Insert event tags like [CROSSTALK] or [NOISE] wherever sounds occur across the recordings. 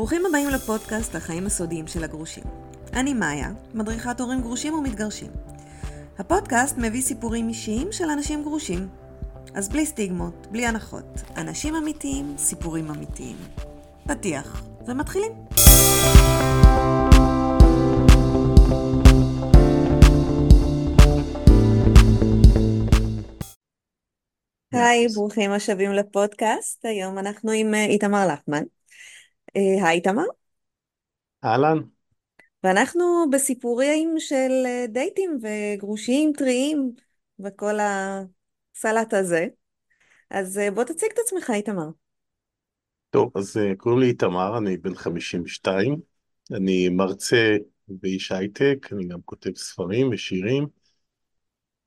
ברוכים הבאים לפודקאסט החיים הסודיים של הגרושים. אני מאיה, מדריכת הורים גרושים ומתגרשים. הפודקאסט מביא סיפורים אישיים של אנשים גרושים. אז בלי סטיגמות, בלי הנחות. אנשים אמיתיים, סיפורים אמיתיים. פתיח, ומתחילים. היי, ברוכים השבים לפודקאסט. היום אנחנו עם אה, איתמר לחמן. אה, היי, איתמר. אהלן, ואנחנו בסיפורים של אה, דייטים וגרושים טריים וכל הסלט הזה. אז אה, בוא תציג את עצמך, איתמר. טוב, אז אה, קוראים לי איתמר, אני בן 52, אני מרצה ואיש הייטק, אני גם כותב ספרים ושירים,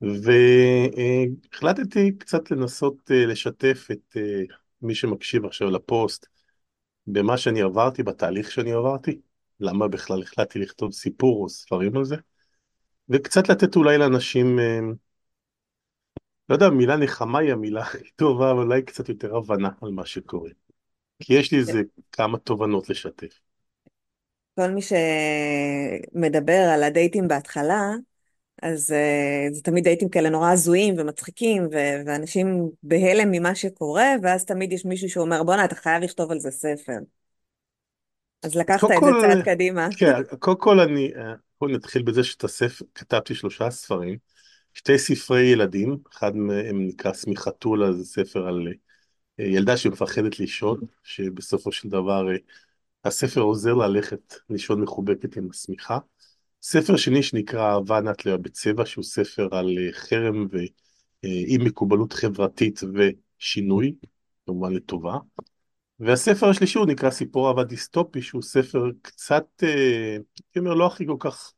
והחלטתי קצת לנסות לשתף את מי שמקשיב עכשיו לפוסט במה שאני עברתי, בתהליך שאני עברתי, למה בכלל החלטתי לכתוב סיפור או ספרים על זה, וקצת לתת אולי לאנשים, אה, לא יודע, מילה נחמה היא המילה הכי טובה, אבל אולי קצת יותר הבנה על מה שקורה. כי יש לי איזה כמה תובנות לשתף. כל מי שמדבר על הדייטים בהתחלה, אז uh, זה תמיד דייטים כאלה נורא הזויים ומצחיקים, ו- ואנשים בהלם ממה שקורה, ואז תמיד יש מישהו שאומר, בואנה, אתה חייב לכתוב על זה ספר. אז לקחת את כל, זה צעד קדימה. כן, קודם כל אני, אה, בוא נתחיל בזה שאת הספר, כתבתי שלושה ספרים, שתי ספרי ילדים, אחד מהם נקרא סמיכתולה, זה ספר על אה, ילדה שמפחדת לישון, שבסופו של דבר הספר עוזר לה ללכת לישון מחובקת עם השמיכה. ספר שני שנקרא אהבה נתליה בצבע, שהוא ספר על חרם ואי מקובלות חברתית ושינוי, כמובן לטובה. והספר השלישי הוא נקרא סיפור אהבה דיסטופי, שהוא ספר קצת, אה, הייתי אומר, לא הכי כל כך...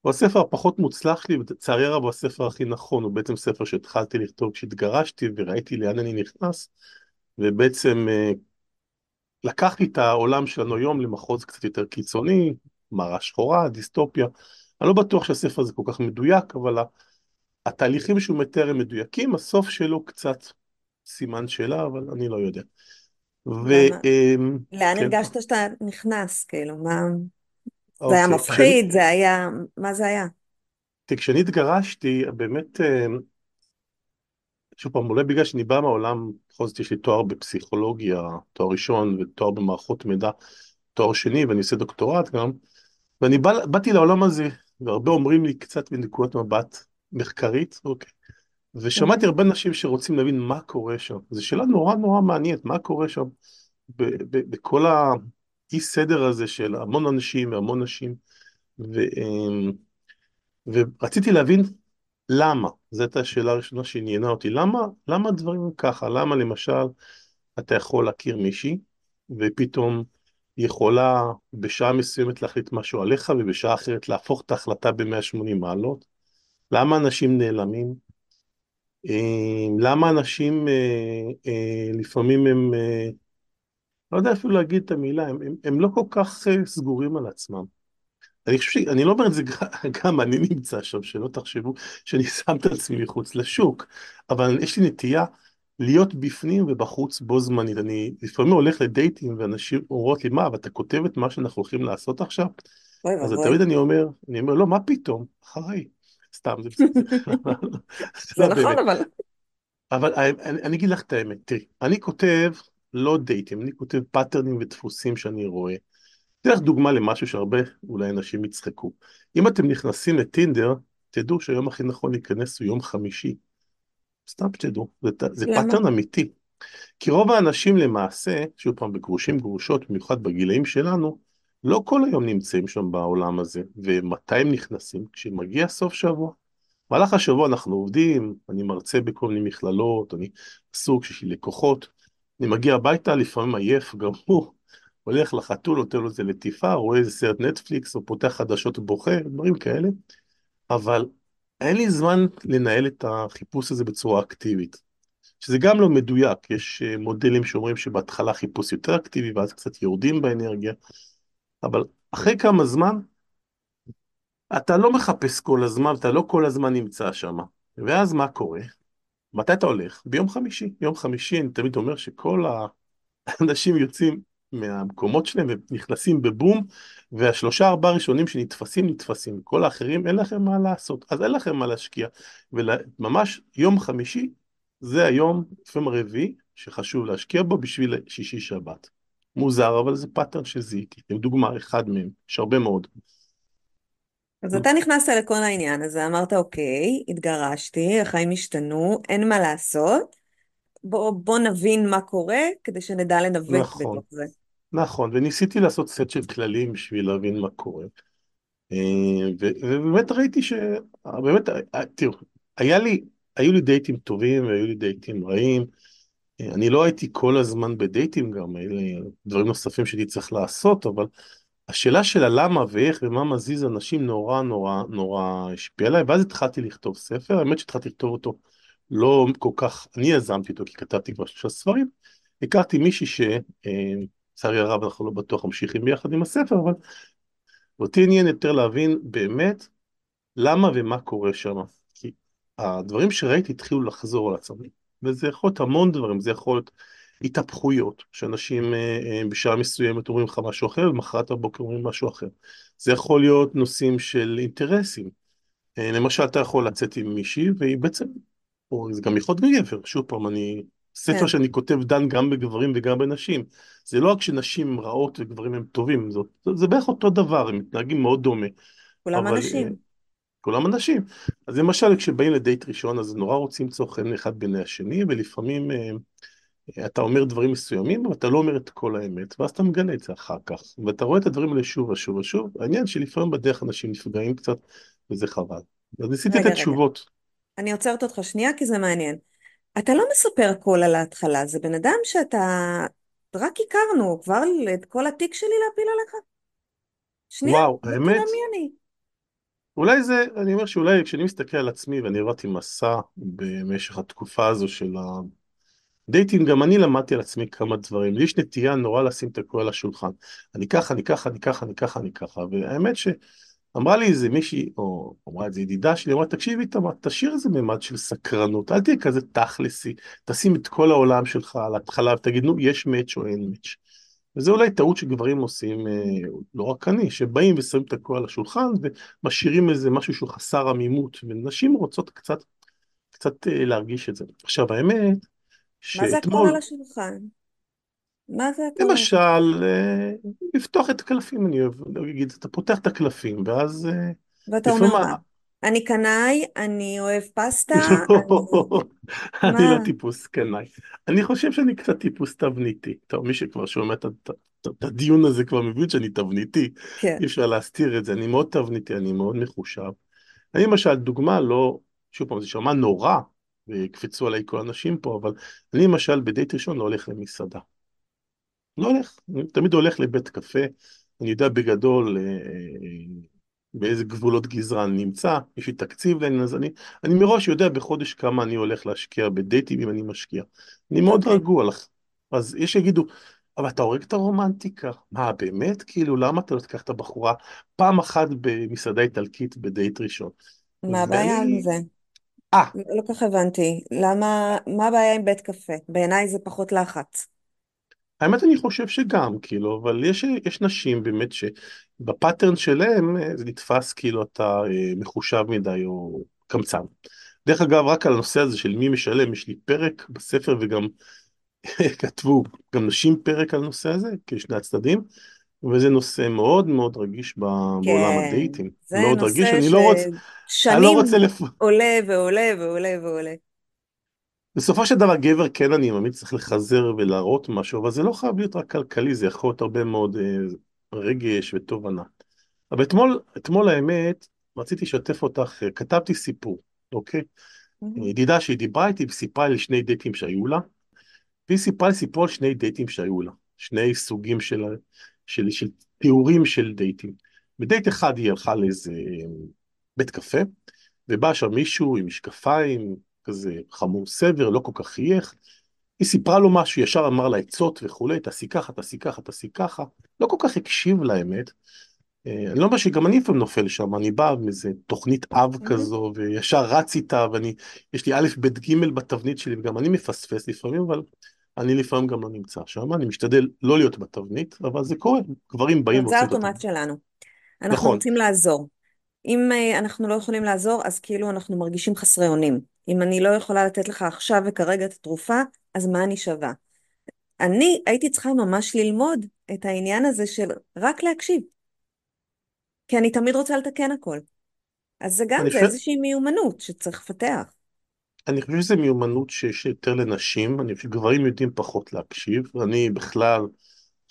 הוא הספר הפחות מוצלח שלי, ולצערי הרב הוא הספר הכי נכון, הוא בעצם ספר שהתחלתי לכתוב כשהתגרשתי וראיתי לאן אני נכנס, ובעצם אה, לקחתי את העולם שלנו היום למחוז קצת יותר קיצוני, מראה שחורה, דיסטופיה. אני לא בטוח שהספר הזה כל כך מדויק, אבל התהליכים שהוא מתאר הם מדויקים, הסוף שלו קצת סימן שאלה, אבל אני לא יודע. ו... לאן כן. הרגשת שאתה נכנס, כאילו, מה... זה היה אוקיי, מפחיד, זה היה... מה זה היה? כשאני התגרשתי, באמת, אה, שוב פעם, אולי בגלל שאני בא מהעולם, בכל זאת יש לי תואר בפסיכולוגיה, תואר ראשון ותואר במערכות מידע, תואר שני, ואני עושה דוקטורט גם, ואני בא, באתי לעולם הזה, והרבה אומרים לי קצת מנקודת מבט מחקרית, אוקיי, ושמעתי הרבה אנשים שרוצים להבין מה קורה שם. זו שאלה נורא נורא מעניינת, מה קורה שם בכל האי סדר הזה של המון אנשים והמון נשים. ו, ורציתי להבין למה, זו הייתה השאלה הראשונה שעניינה אותי, למה, למה הדברים ככה, למה למשל אתה יכול להכיר מישהי ופתאום יכולה בשעה מסוימת להחליט משהו עליך ובשעה אחרת להפוך את ההחלטה ב-180 מעלות, למה אנשים נעלמים, אה, למה אנשים אה, אה, לפעמים הם, לא יודע אפילו להגיד את המילה, הם, הם, הם לא כל כך סגורים על עצמם. אני חושב שאני לא אומר את זה [LAUGHS] גם אני נמצא שם, שלא תחשבו שאני שם את עצמי מחוץ לשוק, אבל יש לי נטייה להיות בפנים ובחוץ בו זמנית. אני לפעמים הולך לדייטים ואנשים אומרות לי, מה, ואתה כותב את מה שאנחנו הולכים לעשות עכשיו? אז תמיד אני אומר, אני אומר, לא, מה פתאום, אחריי. סתם, זה בסדר. [LAUGHS] [LAUGHS] זה נכון אבל. אבל אני, אני אגיד לך את האמת, תראי, אני כותב לא דייטים, אני כותב פאטרנים ודפוסים שאני רואה. אתן לך דוגמה למשהו שהרבה אולי אנשים יצחקו. אם אתם נכנסים לטינדר, תדעו שהיום הכי נכון להיכנס הוא יום חמישי. סתם שתדעו, זה, זה pattern אמיתי. כי רוב האנשים למעשה, שוב פעם בגרושים גרושות, במיוחד בגילאים שלנו, לא כל היום נמצאים שם בעולם הזה, ומתי הם נכנסים? כשמגיע סוף שבוע. במהלך השבוע אנחנו עובדים, אני מרצה בכל מיני מכללות, אני עסוק, יש לי לקוחות, אני מגיע הביתה, לפעמים עייף, גמור, [LAUGHS] הולך לחתול, נותן לו איזה לטיפה, רואה איזה סרט נטפליקס, או פותח חדשות ובוכה, דברים כאלה, אבל אין לי זמן לנהל את החיפוש הזה בצורה אקטיבית. שזה גם לא מדויק, יש אה, מודלים שאומרים שבהתחלה חיפוש יותר אקטיבי ואז קצת יורדים באנרגיה, אבל אחרי כמה זמן, אתה לא מחפש כל הזמן, אתה לא כל הזמן נמצא שם. ואז מה קורה? מתי אתה הולך? ביום חמישי. יום חמישי, אני תמיד אומר שכל האנשים [LAUGHS] יוצאים מהמקומות שלהם ונכנסים בבום, והשלושה ארבעה ראשונים שנתפסים, נתפסים. כל האחרים, אין לכם מה לעשות. אז אין לכם מה להשקיע. וממש יום חמישי, זה היום, לפעמים הרביעי, שחשוב להשקיע בו בשביל שישי שבת. מוזר, אבל זה pattern שזיהיתי. עם דוגמה, אחד מהם, יש הרבה מאוד. אז אתה נכנסת לכל העניין הזה, אמרת, אוקיי, התגרשתי, החיים השתנו, אין מה לעשות, בוא, בוא נבין מה קורה כדי שנדע לנווט נכון, בתוך זה. נכון, וניסיתי לעשות סט של כללים בשביל להבין מה קורה. אה, ובאמת ראיתי ש... באמת, אה, תראו, היה לי, היו לי דייטים טובים והיו לי דייטים רעים. אה, אני לא הייתי כל הזמן בדייטים גם, לי דברים נוספים שהייתי צריך לעשות, אבל השאלה של הלמה ואיך ומה מזיז אנשים נורא נורא נורא השפיע עליי, ואז התחלתי לכתוב ספר, האמת שהתחלתי לכתוב אותו לא כל כך, אני יזמתי אותו כי כתבתי כבר שלושה ספרים, הכרתי מישהי שלצערי הרב אנחנו לא בטוח ממשיכים ביחד עם הספר, אבל אותי עניין יותר להבין באמת למה ומה קורה שם, כי הדברים שראיתי התחילו לחזור על עצמם, וזה יכול להיות המון דברים, זה יכול להיות התהפכויות, שאנשים אה, אה, בשעה מסוימת אומרים לך משהו אחר, ומחרת הבוקר אומרים משהו אחר. זה יכול להיות נושאים של אינטרסים. אה, למשל, אתה יכול לצאת עם מישהי, והיא בעצם, או זה גם יכול להיות גבר, שוב פעם, אני, ספר כן, שאני כותב דן גם בגברים וגם בנשים. זה לא רק שנשים רעות וגברים הם טובים, זאת, זה בערך אותו דבר, הם מתנהגים מאוד דומה. כולם אבל אנשים. כולם אנשים. אז למשל, כשבאים לדייט ראשון, אז נורא רוצים למצוא חן אחד בעיני השני, ולפעמים אתה אומר דברים מסוימים, אבל אתה לא אומר את כל האמת, ואז אתה מגלה את זה אחר כך. ואתה רואה את הדברים האלה שוב ושוב ושוב. העניין שלפעמים בדרך אנשים נפגעים קצת, וזה חבל. אז ניסיתי לתת רגע, רגע, תשובות. אני עוצרת אותך שנייה כי זה מעניין. אתה לא מספר הכל על ההתחלה, זה בן אדם שאתה רק הכרנו, כבר את כל התיק שלי להפיל עליך? שנייה, וואו, בוא תראה האמת, מי אני. אולי זה, אני אומר שאולי כשאני מסתכל על עצמי ואני עברתי מסע במשך התקופה הזו של ה dating, גם אני למדתי על עצמי כמה דברים. לי יש נטייה נורא לשים את הכל על השולחן. אני ככה, אני ככה, אני ככה, אני ככה, אני ככה. והאמת ש... אמרה לי איזה מישהי, או אמרה את זה ידידה שלי, אמרה, תקשיבי, תמר, תשאיר איזה ממד של סקרנות, אל תהיה כזה תכלסי, תשים את כל העולם שלך על ההתחלה ותגיד, נו, יש מאץ' או אין מאץ'. וזה אולי טעות שגברים עושים, אה, לא רק אני, שבאים ושמים את הכל על השולחן ומשאירים איזה משהו שהוא חסר עמימות, ונשים רוצות קצת, קצת אה, להרגיש את זה. עכשיו, האמת, מה זה הכל על שאתמול, השולחן? מה זה הכל? למשל, אה, לפתוח את הקלפים, אני להגיד, אתה פותח את הקלפים, ואז אה, ואתה אומר מה? אני קנאי, אני אוהב פסטה, [LAUGHS] אני... לא? טיפוס קנאי. אני חושב שאני קצת טיפוס תבניתי. טוב, מי שכבר שומע את הדיון הזה כבר מבין שאני תבניתי, כן. אי אפשר להסתיר את זה. אני מאוד תבניתי, אני מאוד מחושב. אני למשל, דוגמה לא, שוב פעם, זה שמע נורא, ויקפצו עליי כל האנשים פה, אבל אני למשל בדייט ראשון לא הולך למסעדה. לא הולך, אני תמיד הולך לבית קפה, אני יודע בגדול אה, אה, באיזה גבולות גזרה אני נמצא, יש לי תקציב לעניין הזה, אני, אני מראש יודע בחודש כמה אני הולך להשקיע בדייטים אם אני משקיע. אני מאוד אוקיי. רגוע לך. אז יש שיגידו, אבל אתה הורג את הרומנטיקה. מה, באמת? כאילו, למה אתה לא תיקח את הבחורה פעם אחת במסעדה איטלקית בדייט ראשון? מה הבעיה עם זה? אה, לא כל כך הבנתי. למה, מה הבעיה עם בית קפה? בעיניי זה פחות לחץ. האמת אני חושב שגם, כאילו, אבל יש, יש נשים באמת שבפאטרן שלהם אה, זה נתפס כאילו אתה אה, מחושב מדי או קמצן. דרך אגב, רק על הנושא הזה של מי משלם, יש לי פרק בספר וגם [LAUGHS] כתבו גם נשים פרק על הנושא הזה, כשני הצדדים, וזה נושא מאוד מאוד רגיש ב- בעולם כן, הדייטים. זה מאוד רגיש, נושא אני לא רוצה, אני לא רוצה לפ... עולה ועולה ועולה ועולה. בסופו של דבר גבר כן אני מאמין צריך לחזר ולהראות משהו, אבל זה לא חייב להיות רק כלכלי, זה יכול להיות הרבה מאוד אה, רגש ותובנה. אבל אתמול, אתמול האמת, רציתי לשתף אותך, אה, כתבתי סיפור, אוקיי? מהמם. ידידה שהיא דיברה איתי וסיפרה לי שני דייטים שהיו לה, והיא סיפרה לי סיפור על שני דייטים שהיו לה, שני סוגים של, של, של תיאורים של דייטים. בדייט אחד היא הלכה לאיזה אה, בית קפה, ובא שם מישהו עם משקפיים, כזה חמור סבר, לא כל כך חייך. היא סיפרה לו משהו, ישר אמר לה עצות וכולי, תעשי ככה, תעשי ככה, תעשי ככה. לא כל כך הקשיב לאמת. אה, אני לא אומר שגם אני לפעמים נופל שם, אני בא עם איזה תוכנית אב. כזו, וישר רץ איתה, ואני, יש לי א', ב', ג' בתבנית שלי, וגם אני מפספס לפעמים, אבל אני לפעמים גם לא נמצא שם, אני משתדל לא להיות בתבנית, אבל זה קורה, גברים באים זה האוטומט. שלנו. אנחנו נכון, רוצים לעזור. אם אה, אנחנו לא יכולים לעזור, אז כאילו אנחנו מרגישים חסרי אונים. אם אני לא יכולה לתת לך עכשיו וכרגע את התרופה, אז מה אני שווה? אני הייתי צריכה ממש ללמוד את העניין הזה של רק להקשיב, כי אני תמיד רוצה לתקן הכל. אז זה גם, זה חושב, איזושהי מיומנות שצריך לפתח. אני חושב שזו מיומנות שיש יותר לנשים, אני חושב שגברים יודעים פחות להקשיב, אני בכלל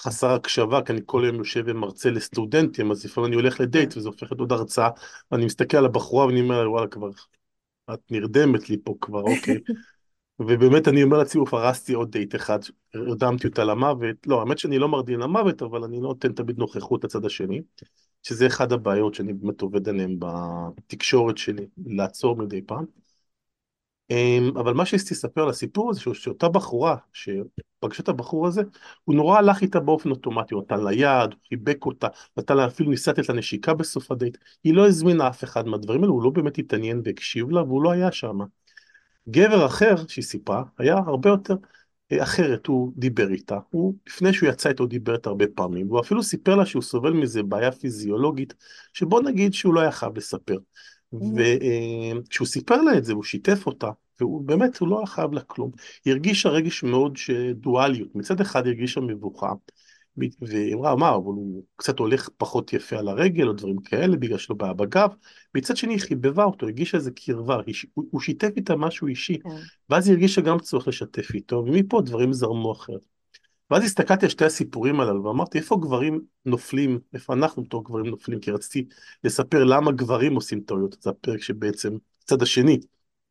חסר הקשבה, כי אני כל יום יושב ומרצה לסטודנטים, אז לפעמים אני הולך כן. לדייט וזה הופך להיות עוד הרצאה, ואני מסתכל על הבחורה ואני אומר לה, וואלה, כבר, את נרדמת לי פה כבר, אוקיי. ובאמת אני אומר לעצמי, פרסתי עוד דייט אחד, הרדמתי אותה למוות, לא, האמת שאני לא מרדים למוות, אבל אני לא נותן תמיד נוכחות לצד השני, שזה אחד הבעיות שאני באמת עובד עליהן בתקשורת שלי, לעצור מדי פעם. אמ, אבל מה שרציתי לספר על הסיפור הזה, שאותה בחורה, שפגשה את הבחור הזה, הוא נורא הלך איתה באופן אוטומטי, הוא נתן לה יד, הוא חיבק אותה, נתן לה אפילו ניסה לתת לה נשיקה בסוף הדייט, היא לא הזמינה אף אחד מהדברים האלו, הוא לא באמת התעניין והקשיב לה, והוא לא היה שם. גבר אחר שהיא סיפרה, היה הרבה יותר אה, אחרת, הוא דיבר איתה, הוא לפני שהוא יצא איתו דיבר איתה הרבה פעמים, והוא אפילו סיפר לה שהוא סובל מזה בעיה פיזיולוגית, שבוא נגיד שהוא לא היה חייב לספר. וכשהוא סיפר לה את זה, הוא שיתף אותה, והוא באמת, הוא לא היה חייב לה כלום. היא הרגישה רגש מאוד דואליות, מצד אחד היא הרגישה מבוכה, והיא אמרה, מה, אבל הוא קצת הולך פחות יפה על הרגל או דברים כאלה, בגלל שלא בעיה בגב. מצד שני היא חיבבה אותו, הרגישה איזה קרבה, הוא, הוא שיתף איתה משהו אישי, כן. ואז היא הרגישה גם צורך לשתף איתו, ומפה דברים זרמו אחרת. ואז הסתכלתי על שתי הסיפורים הללו ואמרתי איפה גברים נופלים, איפה אנחנו בתור גברים נופלים, כי רציתי לספר למה גברים עושים טעויות, זה הפרק שבעצם צד השני,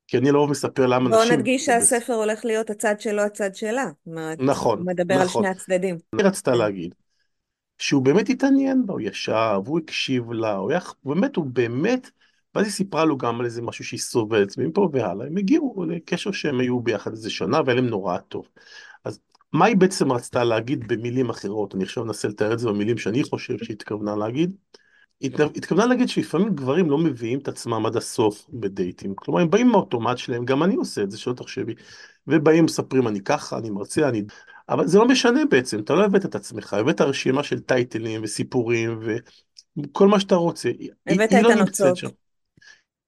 כי אני לרוב מספר למה בואו נשים, נדגיש זה בס... שהספר הולך להיות הצד שלו, הצד שלה. אומרת, הוא נכון, מדבר על נכון, שני הצדדים. היא רצתה. להגיד, שהוא באמת התעניין בה, הוא ישב, הוא הקשיב לה, הוא היה, באמת, הוא באמת, ואז היא סיפרה לו גם על איזה משהו שהיא סובלת, ומפה והלאה, הם הגיעו לקשר שהם היו ביחד איזה שנה, והיה להם נורא טוב. מה היא בעצם רצתה להגיד במילים אחרות? אני עכשיו אנסה לתאר את זה במילים שאני חושב שהיא התכוונה להגיד. היא התכוונה להגיד שלפעמים גברים לא מביאים את עצמם עד הסוף בדייטים. כלומר, הם באים מהאוטומט שלהם, גם אני עושה את זה, שלא תחשבי. ובאים, מספרים, אני ככה, אני מרצה, אני... אבל זה לא משנה בעצם, אתה לא הבאת את עצמך, הבאת רשימה של טייטלים וסיפורים וכל מה שאתה רוצה. הבאת היא את לא. הנוצות.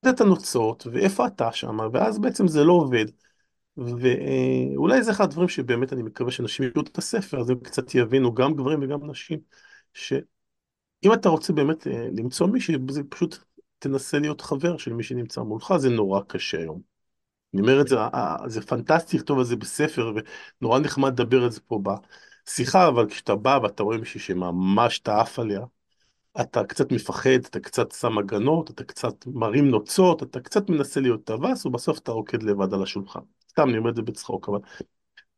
הבאת את הנוצות, ואיפה אתה שם, ואז בעצם זה לא עובד. ואולי זה אחד הדברים שבאמת אני מקווה שאנשים יקראו את הספר, אז הם קצת יבינו, גם גברים וגם נשים, שאם אתה רוצה באמת אה, למצוא מישהי, זה פשוט תנסה להיות חבר של מי שנמצא מולך, זה נורא קשה היום. אני אומר את זה, אה, אה, זה פנטסטי לכתוב על זה בספר, ונורא נחמד לדבר על זה פה בשיחה, אבל כשאתה בא ואתה רואה מישהי שממש אתה עף עליה, אתה קצת מפחד, אתה קצת שם הגנות, אתה קצת מרים נוצות, אתה קצת מנסה להיות טווס, ובסוף אתה רוקד לבד על השולחן. סתם, אני אומר את זה בצחוק, אבל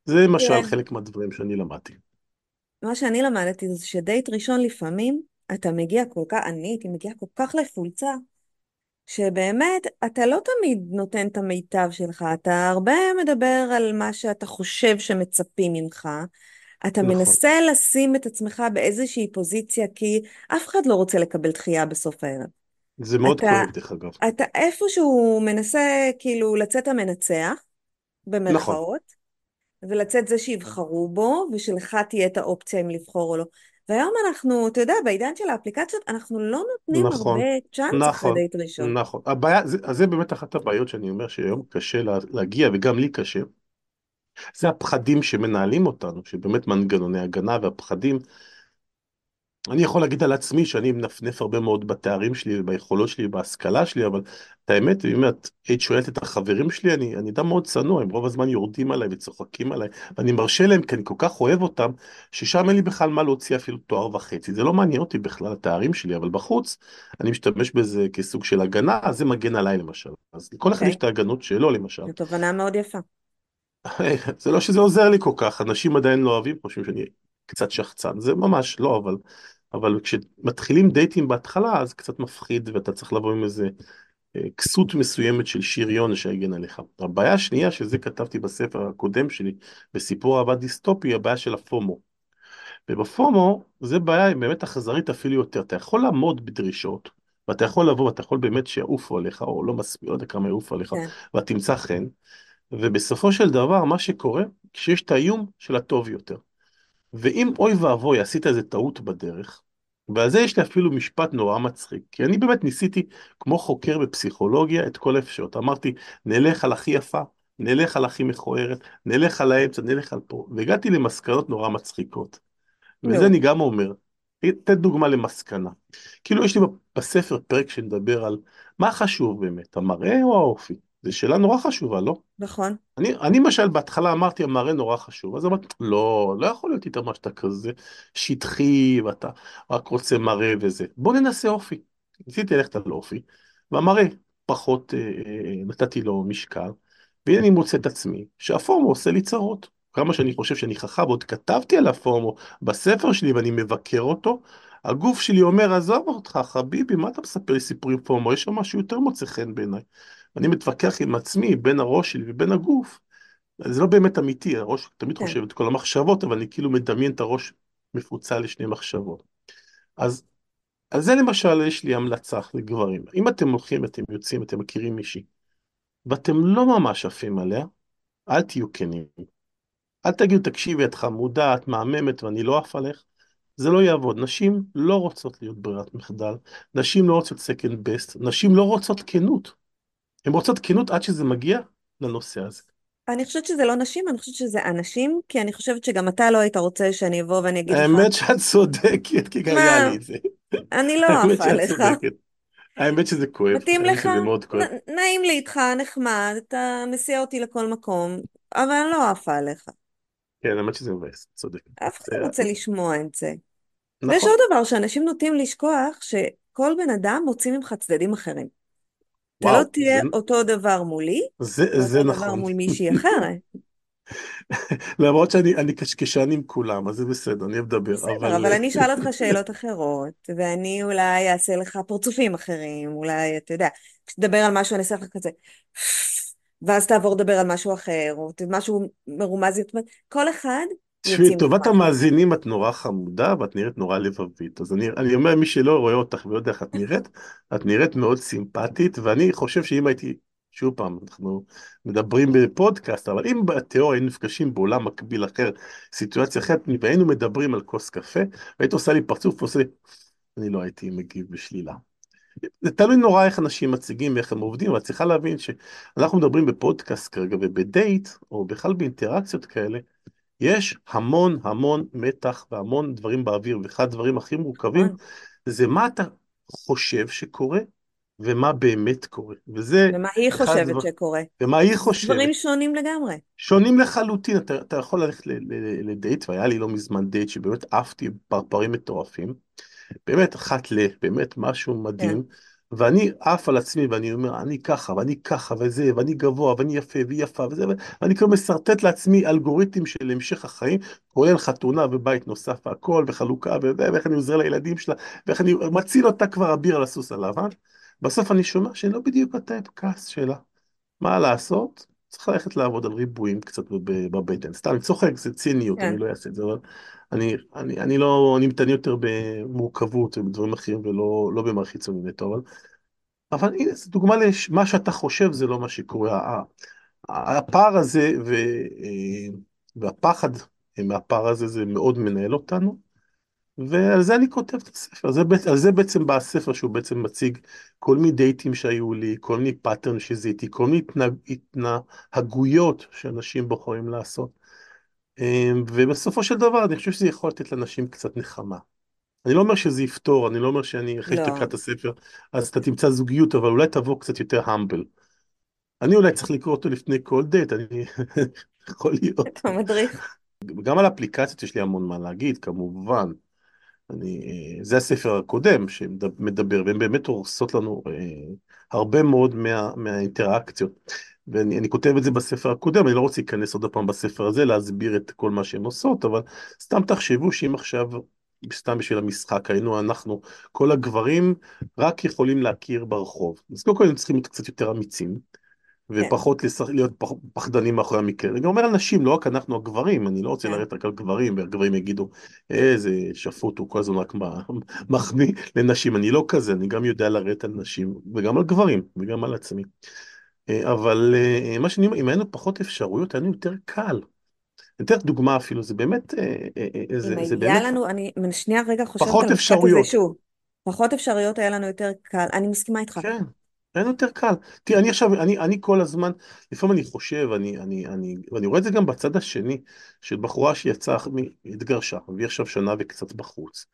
זה למשל תראה, חלק מהדברים שאני למדתי. מה שאני למדתי זה שדייט ראשון לפעמים, אתה מגיע כל כך, אני הייתי מגיעה כל כך לחולצה, שבאמת אתה לא תמיד נותן את המיטב שלך, אתה הרבה מדבר על מה שאתה חושב שמצפים ממך, אתה נכון. מנסה לשים את עצמך באיזושהי פוזיציה, כי אף אחד לא רוצה לקבל דחייה בסוף הערב. זה מאוד כואב, דרך אגב. אתה איפשהו מנסה כאילו לצאת המנצח, נכון, במרכאות, ולצאת זה שיבחרו בו, ושלך תהיה את האופציה אם לבחור או לא. והיום אנחנו, אתה יודע, בעידן של האפליקציות, אנחנו לא נותנים הרבה נכון, צ'אנס אחרי נכון, דייט ראשון. נכון. הבעיה, זה, זה באמת אחת הבעיות שאני אומר שהיום קשה לה, להגיע, וגם לי קשה. זה הפחדים שמנהלים אותנו, שבאמת מנגנוני הגנה והפחדים אני יכול להגיד על עצמי שאני מנפנף הרבה מאוד בתארים שלי וביכולות שלי ובהשכלה שלי, אבל את האמת, אם את היית שואלת את החברים שלי, אני, אני אדם מאוד צנוע, הם רוב הזמן יורדים עליי וצוחקים עליי, ואני מרשה להם כי אני כל כך אוהב אותם, ששם אין לי בכלל מה להוציא אפילו תואר וחצי. זה לא מעניין אותי בכלל התארים שלי, אבל בחוץ אני משתמש בזה כסוג של הגנה, אז זה מגן עליי למשל. אז לכל אחד יש אוקיי? את ההגנות שלו למשל. זו תובנה מאוד יפה. [LAUGHS] זה לא שזה עוזר לי כל כך, אנשים עדיין לא אוהבים, חושבים שאני קצת שחצן, זה ממש לא, אבל, אבל כשמתחילים דייטים בהתחלה, אז קצת מפחיד ואתה צריך לבוא עם איזה אה, כסות מסוימת של שריון שיגן עליך. הבעיה השנייה, שזה כתבתי בספר הקודם שלי, בסיפור אהבה דיסטופי, הבעיה של הפומו. ובפומו, זה בעיה באמת אכזרית אפילו יותר, אתה יכול לעמוד בדרישות, ואתה יכול לבוא, ואתה יכול באמת שיעופו עליך, או לא מספיק, לא יודע כמה יעופו עליך, כן. ואתה תמצא חן, ובסופו של דבר, מה שקורה, כשיש את האיום של הטוב יותר. ואם אוי ואבוי עשית איזה טעות בדרך, ועל זה יש לי אפילו משפט נורא מצחיק, כי אני באמת ניסיתי, כמו חוקר בפסיכולוגיה, את כל האפשרויות. אמרתי, נלך על הכי יפה, נלך על הכי מכוערת, נלך על האמצע, נלך על פה, והגעתי למסקנות נורא מצחיקות. וזה אני גם אומר, אתן דוגמה למסקנה. כאילו יש לי בספר פרק שמדבר על מה חשוב באמת, המראה או האופי? זו שאלה נורא חשובה, לא? נכון. אני, אני למשל בהתחלה אמרתי המראה נורא חשוב, אז אמרתי לא, לא יכול להיות איתמר שאתה כזה שטחי ואתה רק רוצה מראה וזה, בוא ננסה אופי. ניסיתי ללכת על אופי, והמראה פחות אה, אה, נתתי לו משקל, והנה אני מוצא את עצמי שהפורמו עושה לי צרות. כמה שאני חושב שאני חכם, עוד כתבתי על הפורמו בספר שלי ואני מבקר אותו, הגוף שלי אומר עזוב אותך חביבי, מה אתה מספר לי סיפורים פורמו, יש שם משהו יותר מוצא חן בעיניי. אני מתווכח עם עצמי בין הראש שלי ובין הגוף, זה לא באמת אמיתי, הראש תמיד כן. חושב את כל המחשבות, אבל אני כאילו מדמיין את הראש מפוצל לשני מחשבות. אז על זה למשל יש לי המלצה לגברים. אם אתם הולכים, אתם יוצאים, אתם מכירים מישהי, ואתם לא ממש עפים עליה, אל תהיו כנים. אל תגידו, תקשיבי, את חמודה, את מהממת ואני לא עף עליך. זה לא יעבוד. נשים לא רוצות להיות ברירת מחדל, נשים לא רוצות second best, נשים לא רוצות כנות. הן רוצות כנות עד שזה מגיע לנושא הזה. אני חושבת שזה לא נשים, אני חושבת שזה אנשים, כי אני חושבת שגם אתה לא היית רוצה שאני אבוא ואני אגיד לך, האמת שאת צודקת, כי היה מה, לי את זה. אני לא עפה. צודקת. האמת שזה כואב, מתאים לך? כואב. נעים לי איתך, נחמד, אתה מסיע אותי לכל מקום, אבל אני לא עפה עליך. כן, האמת שזה מבאס, צודקת. אף אחד לא רוצה לשמוע את זה. ויש נכון, עוד דבר שאנשים נוטים לשכוח, שכל בן אדם מוציא ממך צדדים אחרים. אתה לא וואו, זה, תהיה אותו דבר מולי, זה, זה דבר נכון. מול מישהי אחרת. [LAUGHS] למרות שאני אני קשקשן עם כולם, אז זה בסדר, אני אדבר, בסדר, אבל... אבל אני אשאל אותך שאלות אחרות, ואני אולי אעשה לך פרצופים אחרים, אולי, אתה יודע, כשתדבר על משהו אני אעשה לך כזה, ואז תעבור לדבר על משהו אחר, או משהו מרומז כל אחד תשמעי, טובת. המאזינים את נורא חמודה ואת נראית נורא לבבית. אז אני, אני אומר, מי שלא רואה אותך ולא יודע איך את נראית, [LAUGHS] את נראית מאוד סימפטית, ואני חושב שאם הייתי, שוב פעם, אנחנו מדברים בפודקאסט, אבל אם בתיאוריה היינו נפגשים בעולם מקביל אחר, סיטואציה אחרת, והיינו מדברים על כוס קפה, והיית עושה לי פרצוף ועושה לי, אני לא הייתי מגיב בשלילה. זה תלוי נורא איך אנשים מציגים ואיך הם עובדים, אבל צריכה להבין שאנחנו מדברים בפודקאסט כרגע ובדייט, או בכלל באינטראקציות כאלה, יש המון המון מתח והמון דברים באוויר, ואחד הדברים הכי מורכבים נכון. זה מה אתה חושב שקורה ומה באמת קורה. וזה ומה היא חושבת הדברים, שקורה. ומה היא זה דברים חושבת. שונים לגמרי. שונים לחלוטין, אתה, אתה יכול ללכת לדייט, והיה לי לא מזמן דייט שבאמת עפתי פרפרים מטורפים. באמת אחת ל, באמת משהו כן, מדהים. ואני עף על עצמי ואני אומר, אני ככה, ואני ככה, וזה, ואני גבוה, ואני יפה, והיא יפה, וזה, ואני כאילו משרטט לעצמי אלגוריתם של המשך החיים, כולל חתונה ובית נוסף והכל, וחלוקה, וזה, ואיך אני עוזר לילדים שלה, ואיך אני מציל אותה כבר אביר על הסוס הלבן. בסוף אני שומע שלא בדיוק הטייפקאסט שלה. מה לעשות? צריך ללכת לעבוד על ריבועים קצת בב- בבטן. סתם, אני צוחק, זה ציניות, אני כן, לא אעשה את זה, אבל אני, אני, אני לא, אני מתעניין יותר במורכבות ובדברים אחרים ולא לא במערכת חיצוני נטו, אבל, אבל הנה, זו דוגמה למה שאתה חושב זה לא מה שקורה. הפער הזה ו, אה, והפחד מהפער הזה זה מאוד מנהל אותנו. ועל זה אני כותב את הספר, זה, על זה בעצם בא הספר שהוא בעצם מציג כל מיני דייטים שהיו לי, כל מיני pattern שזיהיתי, כל מיני התנהג, התנהגויות שאנשים בוחרים לעשות. אמ, ובסופו של דבר אני חושב שזה יכול לתת לאנשים קצת נחמה. אני לא אומר שזה יפתור, אני לא אומר שאני, אחרי שתקרא לא, את הספר, אז אתה תמצא זוגיות, אבל אולי תבוא קצת יותר humble. אני אולי צריך לקרוא אותו לפני כל דייט, אני [LAUGHS] יכול להיות. אתה מדריך. גם על אפליקציות יש לי המון מה להגיד, כמובן. אני, אה, זה הספר הקודם שמדבר, והן באמת הורסות לנו אה, הרבה מאוד מה, מהאינטראקציות. ואני אני כותב את זה בספר הקודם, אני לא רוצה להיכנס עוד פעם בספר הזה, להסביר את כל מה שהן עושות, אבל סתם תחשבו שאם עכשיו, סתם בשביל המשחק, היינו אנחנו, כל הגברים רק יכולים להכיר ברחוב. אז קודם כל הם צריכים להיות קצת יותר אמיצים. כן, ופחות לשח... להיות פח... פחדנים מאחורי המקרה. אני אומר על נשים, לא רק אנחנו הגברים, אני לא רוצה כן, לרדת רק על גברים, והגברים יגידו, איזה שפוט, הוא כל הזמן רק [LAUGHS] מחמיא לנשים. אני לא כזה, אני גם יודע לרדת על נשים, וגם על גברים, וגם על עצמי. אה, אבל אה, מה שאני אומר, אם היה לנו פחות אפשרויות, היה לנו יותר קל. אני אתן לך דוגמה אפילו, זה באמת, אה, אה, אה, אם זה, זה היה באמת לנו, אני שנייה רגע חושבת פחות אפשרויות. שוב. פחות אפשרויות היה לנו יותר קל. אני מסכימה איתך. כן, אין יותר קל. תראה, אני עכשיו, אני, אני כל הזמן, לפעמים אני חושב, אני, אני, אני, ואני רואה את זה גם בצד השני, של בחורה שיצאה, התגרשה, והיא עכשיו שנה וקצת בחוץ,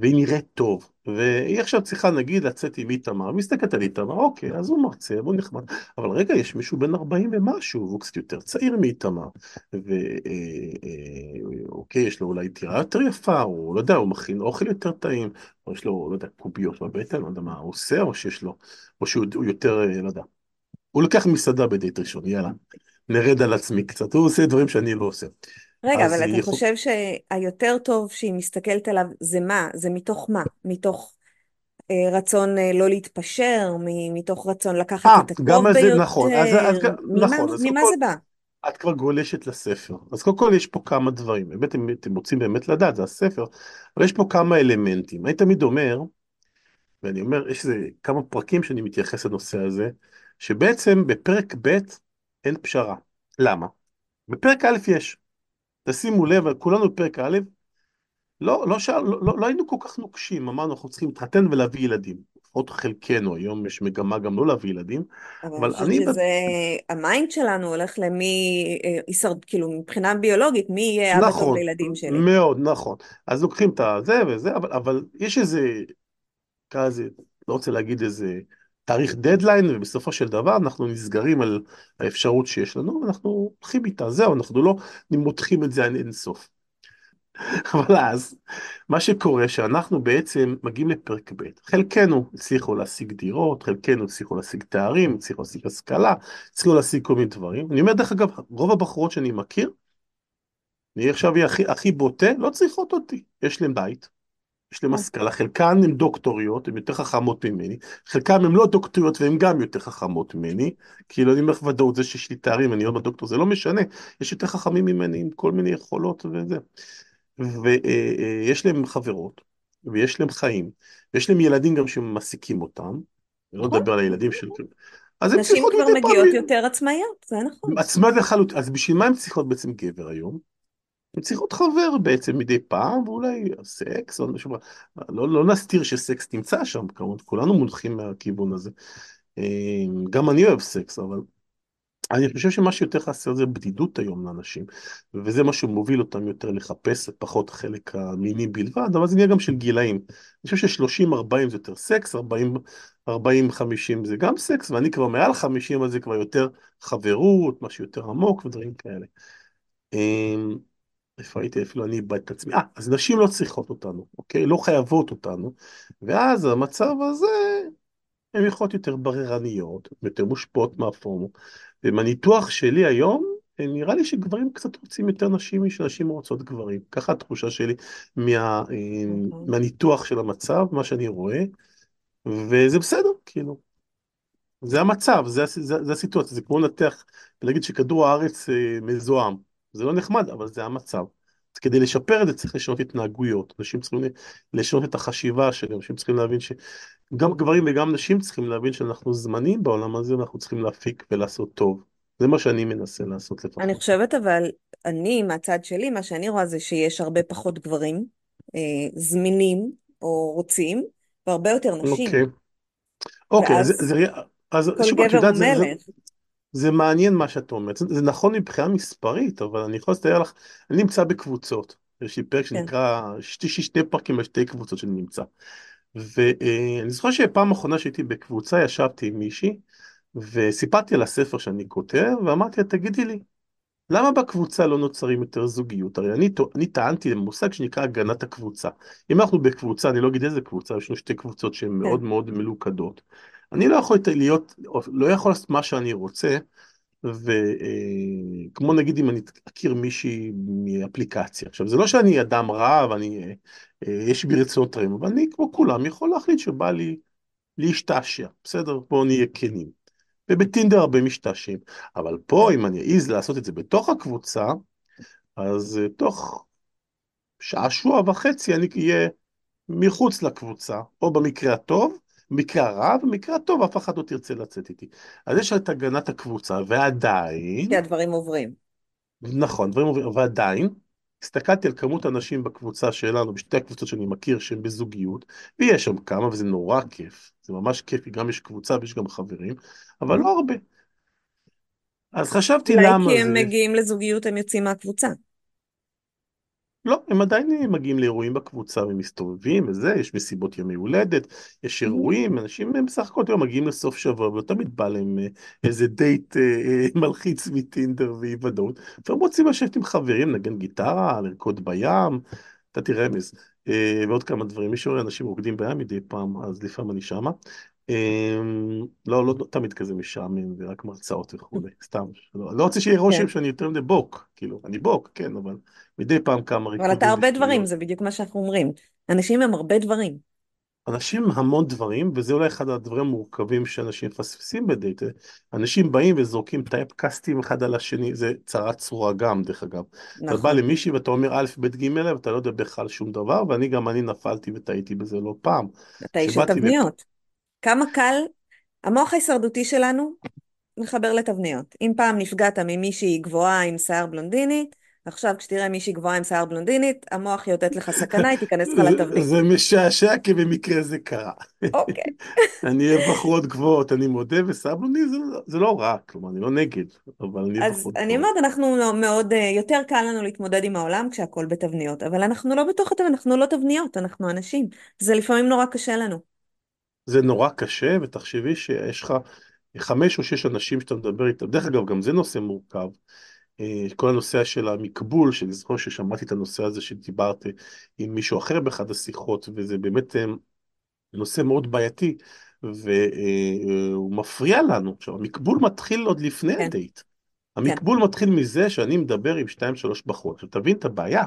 והיא נראית טוב, והיא עכשיו צריכה נגיד לצאת עם איתמר, מסתכלת על איתמר, אוקיי, אז הוא מרצה, הוא נחמד, אבל רגע, יש מישהו בן 40 ומשהו, והוא קצת יותר צעיר מאיתמר, ואוקיי, יש לו אולי טירה יותר יפה, הוא לא יודע, הוא מכין אוכל יותר טעים, או יש לו, לא יודע, קוביות בבטן, לא יודע מה הוא עושה, או שיש לו, או שהוא הוא יותר, אה, לא יודע, הוא לוקח מסעדה בדייט ראשון, יאללה, נרד על עצמי קצת, הוא עושה דברים שאני לא עושה. רגע, אבל אתה יכול... חושב שהיותר טוב שהיא מסתכלת עליו זה מה? זה מתוך מה? מתוך אה, רצון אה, לא להתפשר, מתוך רצון לקחת אה, את גם הטוב על זה, נכון, אז, אז ביותר? גם- ממה, נכון, אז ממה כל, זה בא? את כבר גולשת לספר. אז קודם כל יש פה כמה דברים, באמת, אם אתם רוצים באמת לדעת, זה הספר, אבל יש פה כמה אלמנטים. אני תמיד אומר, ואני אומר, יש איזה כמה פרקים שאני מתייחס לנושא הזה, שבעצם בפרק ב' אין פשרה. למה? בפרק א' יש. תשימו לב, כולנו בפרק א', לא, לא, שאל, לא, לא, לא היינו כל כך נוקשים, אמרנו אנחנו צריכים להתחתן ולהביא ילדים. לפחות חלקנו, היום יש מגמה גם לא להביא ילדים, אבל אני אבל אני, שזה, ה mind שלנו הולך למי, אה, הישרד, כאילו מבחינה ביולוגית, מי יהיה אבא טוב נכון, לילדים שלי. מאוד נכון. אז לוקחים את הזה וזה, אבל, אבל יש איזה, כזה, לא רוצה להגיד איזה תאריך דדליין, ובסופו של דבר אנחנו נסגרים על האפשרות שיש לנו, ואנחנו הולכים איתה, זהו, אנחנו לא מותחים את זה עד אינסוף. [LAUGHS] אבל אז, מה שקורה שאנחנו בעצם מגיעים לפרק ב', חלקנו הצליחו להשיג דירות, חלקנו הצליחו להשיג תארים, הצליחו להשיג השכלה, הצליחו להשיג כל מיני דברים. אני אומר, דרך אגב, רוב הבחורות שאני מכיר, אני עכשיו הכי, הכי בוטה, לא צריכות אותי. יש להן בית, יש אה, השכלה, חלקן הן דוקטוריות, הן יותר חכמות ממני, חלקן הן לא דוקטוריות והן גם יותר חכמות ממני, כאילו אני אומר לך ודאות, זה שיש לי תארים, אני עוד בדוקטור, זה לא משנה, יש יותר חכמים ממני עם כל מיני יכולות וזה. ויש להם חברות, ויש להם חיים, ויש להם ילדים גם שמעסיקים אותם, אני לא נכון. מדבר על הילדים של... אז הן נשים צריכות כבר מדי פעם... מגיעות יותר עצמאיות, זה נכון. עצמאיות לחלוטין, אז בשביל מה הן צריכות בעצם גבר היום? הן צריכות חבר בעצם מדי פעם, ואולי סקס, או משהו, לא, לא נסתיר שסקס נמצא שם, כמובן, כולנו מונחים מהכיוון הזה. אה, גם אני אוהב סקס, אבל אני חושב שמה שיותר חסר זה בדידות היום לאנשים, וזה מה שמוביל אותם יותר לחפש פחות החלק המיני בלבד, אבל זה נהיה גם של גילאים. אני חושב ש-30-40 זה יותר סקס, 40-50 זה גם סקס, ואני כבר מעל 50 אז זה כבר יותר חברות, משהו יותר עמוק ודברים כאלה. איפה הייתי? אפילו אני איבדתי את עצמי. אה, אז נשים לא צריכות אותנו, אוקיי? לא חייבות אותנו, ואז המצב הזה, הן יכולות יותר בררניות, יותר מושפעות מהפורמו. ומהניתוח שלי היום, נראה לי שגברים קצת רוצים יותר נשים משנשים רוצות גברים. ככה התחושה שלי מה, נכון. מהניתוח של המצב, מה שאני רואה, וזה בסדר, כאילו. זה המצב, זה, זה, זה הסיטואציה, זה כמו לנתח ולהגיד שכדור הארץ אה, מזוהם. זה לא נחמד, אבל זה המצב. אז כדי לשפר את זה צריך לשנות התנהגויות. אנשים צריכים לשנות את החשיבה שלהם, אנשים צריכים להבין שגם גברים וגם נשים צריכים להבין שאנחנו זמנים בעולם הזה ואנחנו צריכים להפיק ולעשות טוב. זה מה שאני מנסה לעשות אני לפחות. חושבת אבל, אני מהצד שלי, מה שאני רואה זה שיש הרבה פחות גברים אה, זמינים או רוצים, והרבה יותר נשים. אוקיי, אוקיי, אז, ואז זה, אז כל שוב, גבר הוא זה, זה, מעניין מה שאת אומרת, זה, זה נכון מבחינה מספרית, אבל אני יכול לתאר לך, אני נמצא בקבוצות, יש לי פרק כן. שנקרא, יש לי שני פרקים על שתי קבוצות שאני נמצא, ואני זוכר שפעם אחרונה שהייתי בקבוצה ישבתי עם מישהי, וסיפרתי על הספר שאני כותב, ואמרתי לה, תגידי לי, למה בקבוצה לא נוצרים יותר זוגיות? הרי אני, אני טענתי למושג שנקרא הגנת הקבוצה. אם אנחנו בקבוצה, אני לא אגיד איזה קבוצה, יש לנו שתי קבוצות שהן כן. מאוד מאוד מלוכדות. אני לא יכול להיות, לא יכול לעשות מה שאני רוצה, וכמו נגיד אם אני אכיר מישהי מאפליקציה. עכשיו, זה לא שאני אדם רע ואני, אה, אה, יש בי רצונות רעים, אבל אני כמו כולם יכול להחליט שבא לי להשתעשע, בסדר? בואו נהיה כנים. ובטינדר הרבה משתעשעים. אבל פה, אם אני אעז לעשות את זה בתוך הקבוצה, אז אה, תוך שעשוע וחצי אני אהיה מחוץ לקבוצה, או במקרה הטוב, במקרה הרע, במקרה הטוב אף אחד לא תרצה לצאת איתי. אז יש את הגנת הקבוצה, ועדיין, כי הדברים עוברים. נכון, דברים עוברים, ועדיין, הסתכלתי על כמות הנשים בקבוצה שלנו, בשתי הקבוצות שאני מכיר שהן בזוגיות, ויש שם כמה וזה נורא כיף, זה ממש כיף, גם יש קבוצה ויש גם חברים, אבל לא הרבה. אז חשבתי אולי למה כי הם זה, מגיעים לזוגיות, הם יוצאים מהקבוצה. לא, הם עדיין מגיעים לאירועים בקבוצה ומסתובבים וזה, יש מסיבות ימי הולדת, יש אירועים, אנשים הם בסך הכל יום מגיעים לסוף שבוע ולא תמיד בא להם אה, איזה דייט אה, אה, מלחיץ מטינדר ואי ודאות, והם רוצים לשבת עם חברים, לנגן גיטרה, לרקוד בים, תראה מזה, אה, ועוד כמה דברים, מי שרואה אנשים רוקדים בים מדי פעם, אז לפעמים אני שמה. אה, לא, לא תמיד כזה משעמם ורק מרצאות וכולי, [LAUGHS] סתם, לא, לא רוצה שיהיה רושם כן. שאני יותר מדי בוק, כאילו, אני בוק, כן, אבל מדי פעם כמה אבל אתה ריקודים הרבה דברים. זה בדיוק מה שאנחנו אומרים. אנשים הם הרבה דברים. אנשים המון דברים, וזה אולי אחד הדברים המורכבים שאנשים מפספסים בדייט. אנשים באים וזורקים טייפקאסטים אחד על השני, זה צרת צרורה גם, דרך אגב. אתה בא נכון. למישהי ואתה אומר א', ב', ג', ואתה לא יודע בכלל שום דבר, ואני גם אני נפלתי וטעיתי בזה לא פעם. אתה איש שבאתי ו... כמה קל, המוח ההישרדותי שלנו מחבר לתבניות. אם פעם נפגעת ממישהי גבוהה עם שיער בלונדיני, עכשיו כשתראה מישהי גבוהה עם שיער בלונדינית, המוח יאותת לך סכנה, היא תיכנס לך לתבנית. זה משעשע כי במקרה זה קרה. אוקיי. [LAUGHS] אני אוהב בחורות גבוהות, אני מודה, וסבלוני זה, לא- זה לא רע, כלומר, אני לא נגד, אבל אני אוהב אז בחורות אני גבוהות. אומרת, אנחנו מאוד, אה, יותר קל לנו להתמודד עם העולם כשהכול בתבניות, אבל אנחנו לא בתוך התבניות, אנחנו לא תבניות, אנחנו אנשים. זה לפעמים נורא קשה לנו. זה נורא קשה, ותחשבי שיש לך חמש או שש אנשים שאתה מדבר איתם. דרך אגב, גם זה נושא מורכב. אה, כל הנושא של המקבול, שאני זוכר ששמעתי את הנושא הזה שדיברת אה, עם מישהו אחר באחד השיחות, וזה באמת אה, נושא מאוד בעייתי, והוא מפריע לנו. עכשיו, המקבול מתחיל עוד לפני כן, הדייט. כן, המקבול מתחיל מזה שאני מדבר עם שתיים שלוש בחורות. עכשיו, תבין את הבעיה.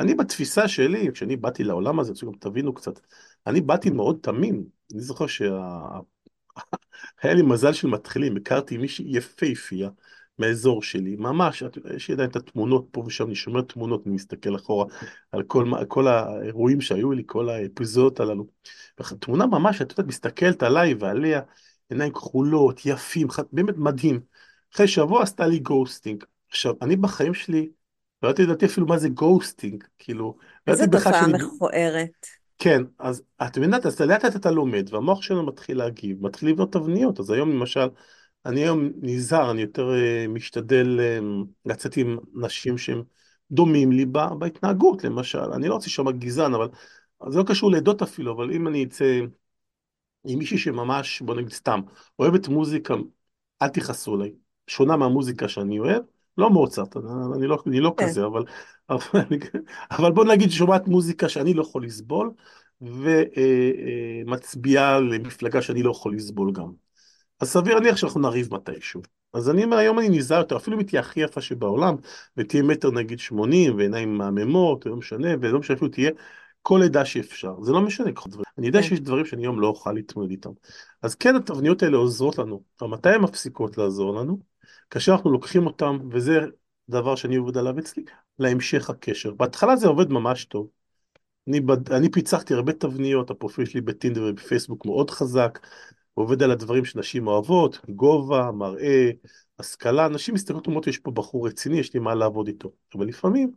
אני בתפיסה שלי, כשאני באתי לעולם הזה, שגם תבינו קצת, אני באתי מאוד תמים. אני זוכר שה... [LAUGHS] היה לי מזל של מתחילים, הכרתי מישהי יפהפייה מהאזור שלי, ממש, יש לי עדיין את התמונות פה ושם, אני שומר תמונות, אני מסתכל אחורה על כל, כל האירועים שהיו לי, כל האפיזודות הללו. תמונה ממש, את יודעת, מסתכלת עליי ועליה, עיניים כחולות, יפים, באמת מדהים. אחרי שבוע עשתה לי ghosting. עכשיו, אני בחיים שלי, לא ידעתי לדעתי אפילו מה זה ghosting, כאילו, לא ידעתי בכלל תופעה שאני... מכוערת. כן, אז את מבינה, אז לאט לאט אתה לומד, והמוח שלנו מתחיל להגיב, מתחיל לבנות תבניות. אז היום למשל, אני היום נזהר, אני יותר אה, משתדל אה, לצאת עם נשים שהם דומים לי ב- בהתנהגות, למשל. אני לא רוצה להישמע גזען, אבל זה לא קשור לעדות אפילו, אבל אם אני אצא עם מישהי שממש, בוא נגיד סתם, אוהבת מוזיקה, אל תכעסו עליי, שונה מהמוזיקה שאני אוהב, לא מוצרט, אני, לא, אני לא כן, כזה, אבל, אבל, אבל בוא נגיד שומעת מוזיקה שאני לא יכול לסבול, ומצביעה למפלגה שאני לא יכול לסבול גם. אז סביר להניח שאנחנו נריב מתישהו. אז אני אומר, היום אני נזהר יותר, אפילו אם היא תהיה הכי יפה שבעולם, ותהיה מטר נגיד שמונים, ועיניים מהממות, לא משנה, ולא משנה אפילו תהיה כל עדה שאפשר. זה לא משנה, ככל דברים. אני יודע כן. שיש דברים שאני היום לא אוכל להתמודד איתם. אז כן, התבניות האלה עוזרות לנו. אבל מתי הן מפסיקות לעזור לנו? כאשר אנחנו לוקחים אותם, וזה דבר שאני עובד עליו אצלי, להמשך הקשר. בהתחלה זה עובד ממש טוב. אני, בד... אני פיצחתי הרבה תבניות, הפרופיל שלי בטינדר ובפייסבוק מאוד חזק, עובד על הדברים שנשים אוהבות, גובה, מראה, השכלה, נשים מסתכלות ואומרות, יש פה בחור רציני, יש לי מה לעבוד איתו. אבל לפעמים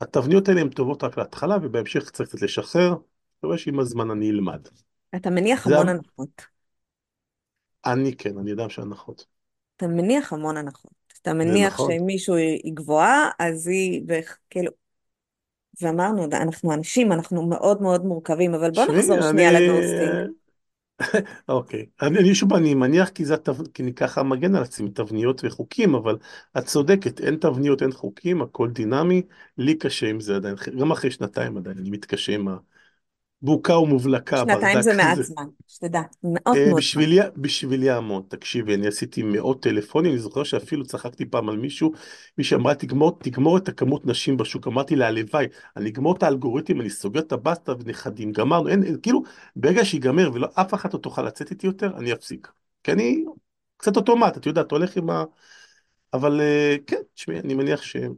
התבניות האלה הן טובות רק להתחלה, ובהמשך צריך קצת לשחרר, אני מקווה שעם הזמן אני אלמד. אתה מניח זה, המון הנחות. אני כן, אני אדם של הנחות. אתה מניח המון הנחות. אתה מניח נכון. שאם מישהו היא גבוהה, אז היא, וכאילו, ואמרנו, אנחנו אנשים, אנחנו מאוד מאוד מורכבים, אבל בוא נחזור אני... שנייה לגוסטינג. [LAUGHS] אוקיי. אני, אני שוב, אני מניח כי זה, כי אני ככה מגן על עצמי, תבניות וחוקים, אבל את צודקת, אין תבניות, אין חוקים, הכל דינמי, לי קשה עם זה עדיין, גם אחרי שנתיים עדיין, אני מתקשה עם הבוקה ומובלקה, שנתיים זה מעט. זמן, שתדע, מאוד אה, מאוד. בשבילי, בשבילי המון, תקשיבי, אני עשיתי מאות טלפונים, אני זוכר שאפילו צחקתי פעם על מישהו, מישהי אמרה, תגמור, תגמור את הכמות נשים בשוק, אמרתי לה, הלוואי, אני אגמור את האלגוריתם, אני סוגר את הבסטה ונכדים, גמרנו, אין, אין, כאילו, ברגע שיגמר ולא, אף אחת לא תוכל לצאת איתי יותר, אני אפסיק. כי אני קצת אוטומט, את יודעת, הולך עם ה... אבל אה, כן, תשמעי, אני מניח שאין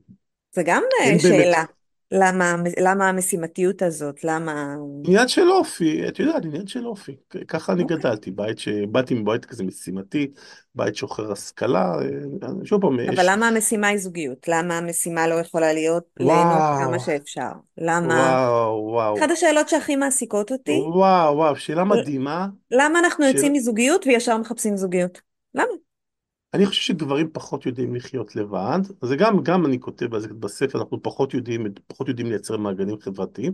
זה גם אה, באמת, שאלה. למה, למה המשימתיות הזאת? למה... עניין של אופי, את יודעת, עניין של אופי. ככה אני אוקיי. גדלתי, בית שבאתי מבית כזה משימתי, בית שוחר השכלה, אה, שוב פעם, אבל יש... למה המשימה היא זוגיות? למה המשימה לא יכולה להיות ליהנות כמה שאפשר? למה... וואו, וואו, אחת השאלות שהכי מעסיקות אותי, וואו, וואו, שאלה מדהימה. למה אנחנו. יוצאים מזוגיות וישר מחפשים זוגיות? למה? אני חושב שגברים פחות יודעים לחיות לבד, זה גם, גם אני כותב על זה בספר, אנחנו פחות יודעים, פחות יודעים לייצר מעגלים חברתיים,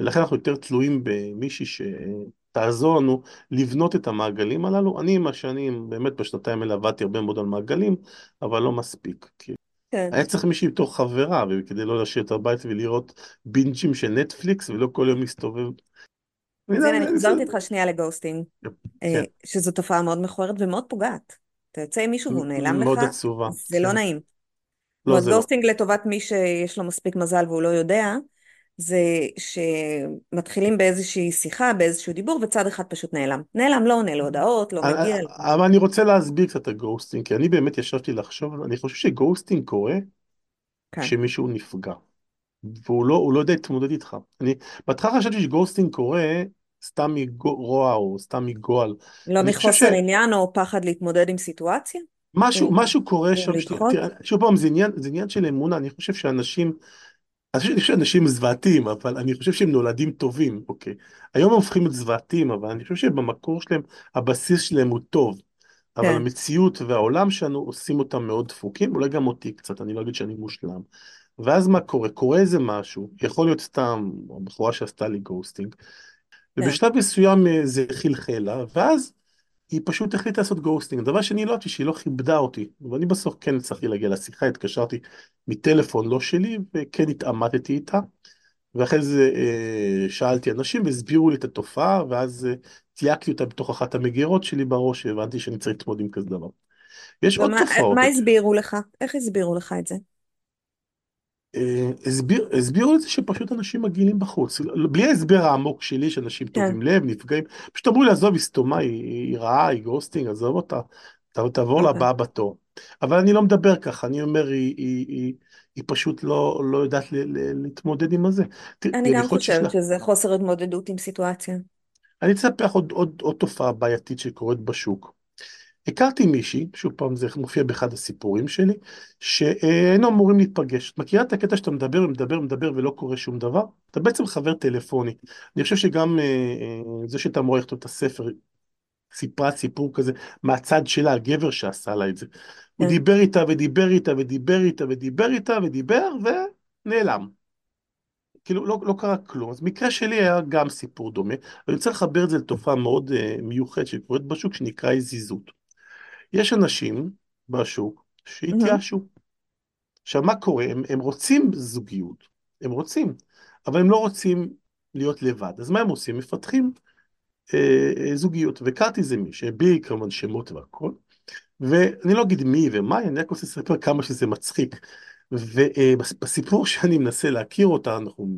ולכן אנחנו יותר תלויים במישהי שתעזור לנו לבנות את המעגלים הללו. אני עם השנים, באמת בשנתיים האלה עבדתי הרבה מאוד על מעגלים, אבל לא מספיק. כי כן. היה צריך מישהי בתור חברה, וכדי לא להשאיר את הבית ולראות בינג'ים של נטפליקס, ולא כל יום להסתובב. אז הנה, אני. חוזרת איתך שנייה ל ghosting, אה, כן, שזו תופעה מאוד מכוערת ומאוד פוגעת. אתה יוצא עם מישהו והוא נעלם לך, מאוד עצובה, זה לא כן. נעים. זאת לא, זה לא. ghosting לטובת מי שיש לו מספיק מזל והוא לא יודע, זה שמתחילים באיזושהי שיחה, באיזשהו דיבור, וצד אחד פשוט נעלם. נעלם, לא עונה להודעות, לא מגיע. לא- אבל אני רוצה להסביר קצת את ה ghosting, כי אני באמת ישבתי לחשוב, אני חושב ש ghosting קורה כן. כשמישהו נפגע, והוא לא, לא יודע להתמודד איתך. אני בהתחלה חשבתי ש ghosting קורה סתם מרוע או סתם מגועל. לא מחוסר עניין או פחד להתמודד עם סיטואציה? שמשהו עם, משהו קורה שם, ש... תראה, שוב פעם, זה עניין, זה עניין של אמונה, אני חושב שאנשים, אני חושב שאנשים זוועתיים, אבל אני חושב שהם נולדים טובים, אוקיי. היום הם הופכים להיות זוועתיים, אבל אני חושב שבמקור שלהם, הבסיס שלהם הוא טוב. אבל כן, המציאות והעולם שלנו עושים אותם מאוד דפוקים, אולי גם אותי קצת, אני לא אגיד שאני מושלם. ואז מה קורה? קורה איזה משהו, יכול להיות סתם, הבחורה שעשתה לי ghosting. ובשלב מסוים אה, זה חלחל לה, ואז היא פשוט החליטה לעשות ghosting. דבר שני, לא אהבתי שהיא לא כיבדה אותי, ואני בסוף כן הצלחתי להגיע לשיחה, התקשרתי מטלפון לא שלי, וכן התעמתתי איתה, ואחרי זה אה, שאלתי אנשים והסבירו לי את התופעה, ואז אה, תייקתי אותה בתוך אחת המגירות שלי בראש, והבנתי שאני צריך להתמודד עם כזה דבר. יש עוד ומה תופעות. מה הסבירו לך? איך הסבירו לך את זה? אה, הסביר, הסבירו את זה שפשוט אנשים מגעילים בחוץ. בלי ההסבר העמוק שלי שאנשים כן, טובים לב, נפגעים, פשוט אמרו לי, עזוב, היא סתומה, היא, היא רעה, היא ghosting, עזוב אותה, תעבור אוקיי. לבאה בתור. אבל אני לא מדבר ככה, אני אומר, היא, היא, היא, היא פשוט לא, לא יודעת ל, ל, להתמודד עם הזה. אני גם. חושבת שזה חוסר התמודדות עם סיטואציה. אני לך עוד, עוד, עוד תופעה בעייתית שקורית בשוק. הכרתי מישהי, שוב פעם זה מופיע באחד הסיפורים שלי, שהיינו אמורים להיפגש. את מכירה את הקטע שאתה מדבר ומדבר ומדבר ולא קורה שום דבר? אתה בעצם חבר טלפוני. אני חושב שגם אה, אה, זה שהייתה אמורה לכתוב את הספר, סיפרה סיפור כזה מהצד שלה, הגבר שעשה לה את זה. הוא כן. דיבר איתה ודיבר איתה ודיבר איתה ודיבר איתה ודיבר ונעלם. כאילו לא, לא קרה כלום. אז מקרה שלי היה גם סיפור דומה. ואני רוצה לחבר את זה לתופעה מאוד אה, מיוחדת שקורית בשוק, שנקרא הזיזות. יש אנשים בשוק. שהתייאשו. עכשיו, מה קורה? הם, הם רוצים זוגיות, הם רוצים, אבל הם לא רוצים להיות לבד. אז מה הם עושים? מפתחים אה, אה, זוגיות. והכרתי איזה מישהו, בלי כמובן שמות והכל, ואני לא אגיד מי ומה, אני רק רוצה לספר כמה שזה מצחיק. ובסיפור [LAUGHS] שאני מנסה להכיר אותה, אנחנו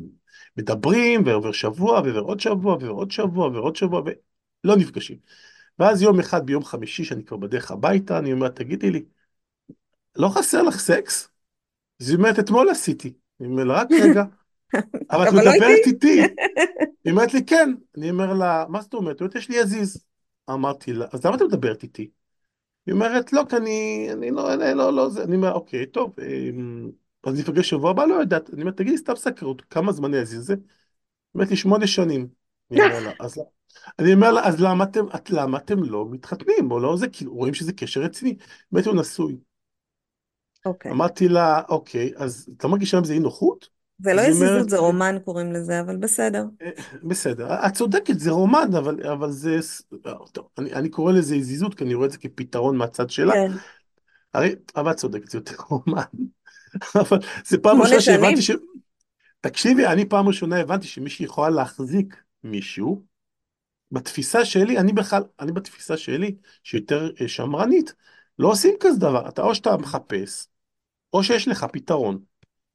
מדברים, ועובר שבוע, ועובר עוד שבוע, ועובר עוד שבוע, ועוד שבוע, ולא נפגשים. ואז יום אחד ביום חמישי, שאני כבר בדרך הביתה, אני אומר, תגידי לי, לא חסר לך סקס? אז היא אומרת, אתמול עשיתי. אני אומר לה, רק רגע, [LAUGHS] אבל את לא מדברת איתי. [LAUGHS] היא אומרת לי, כן. אני אומר לה, מה זאת אומרת? היא אומרת, יש לי עזיז. אמרתי לה, אז למה את מדברת איתי? היא אומרת, לא, כי אני, אני לא, לא, לא, לא, זה, אני אומר, אוקיי, טוב, אמ, אז ניפגש שבוע הבא, לא יודעת. אני אומר, תגידי, סתם סקרות, כמה זמן עזיז זה? היא אומרת לי, שמונה שנים. אני אומר לה, אז אני אומר לה, אז למה אתם, את, למה אתם לא מתחתנים? או לא זה, כאילו, רואים שזה קשר רציני. באמת הוא נשוי. אוקיי. אמרתי לה, אוקיי, אז את לא מרגישה עם זה אי נוחות? זה לא יזיזות, זה רומן קוראים לזה, אבל בסדר. "אה, בסדר, את צודקת, זה רומן, אבל, אבל זה, אה, טוב, אני, אני קורא לזה הזיזות, כי אני רואה את זה כפתרון מהצד שלה. כן. הרי, אבל את צודקת, זה יותר רומן. [LAUGHS] אבל זה פעם ראשונה שהבנתי? ש... תקשיבי, אני פעם ראשונה הבנתי שמישהי יכולה להחזיק מישהו, בתפיסה שלי, אני בכלל, אני בתפיסה שלי, שיותר אה, שמרנית, לא עושים כזה דבר. אתה או שאתה מחפש, או שיש לך פתרון.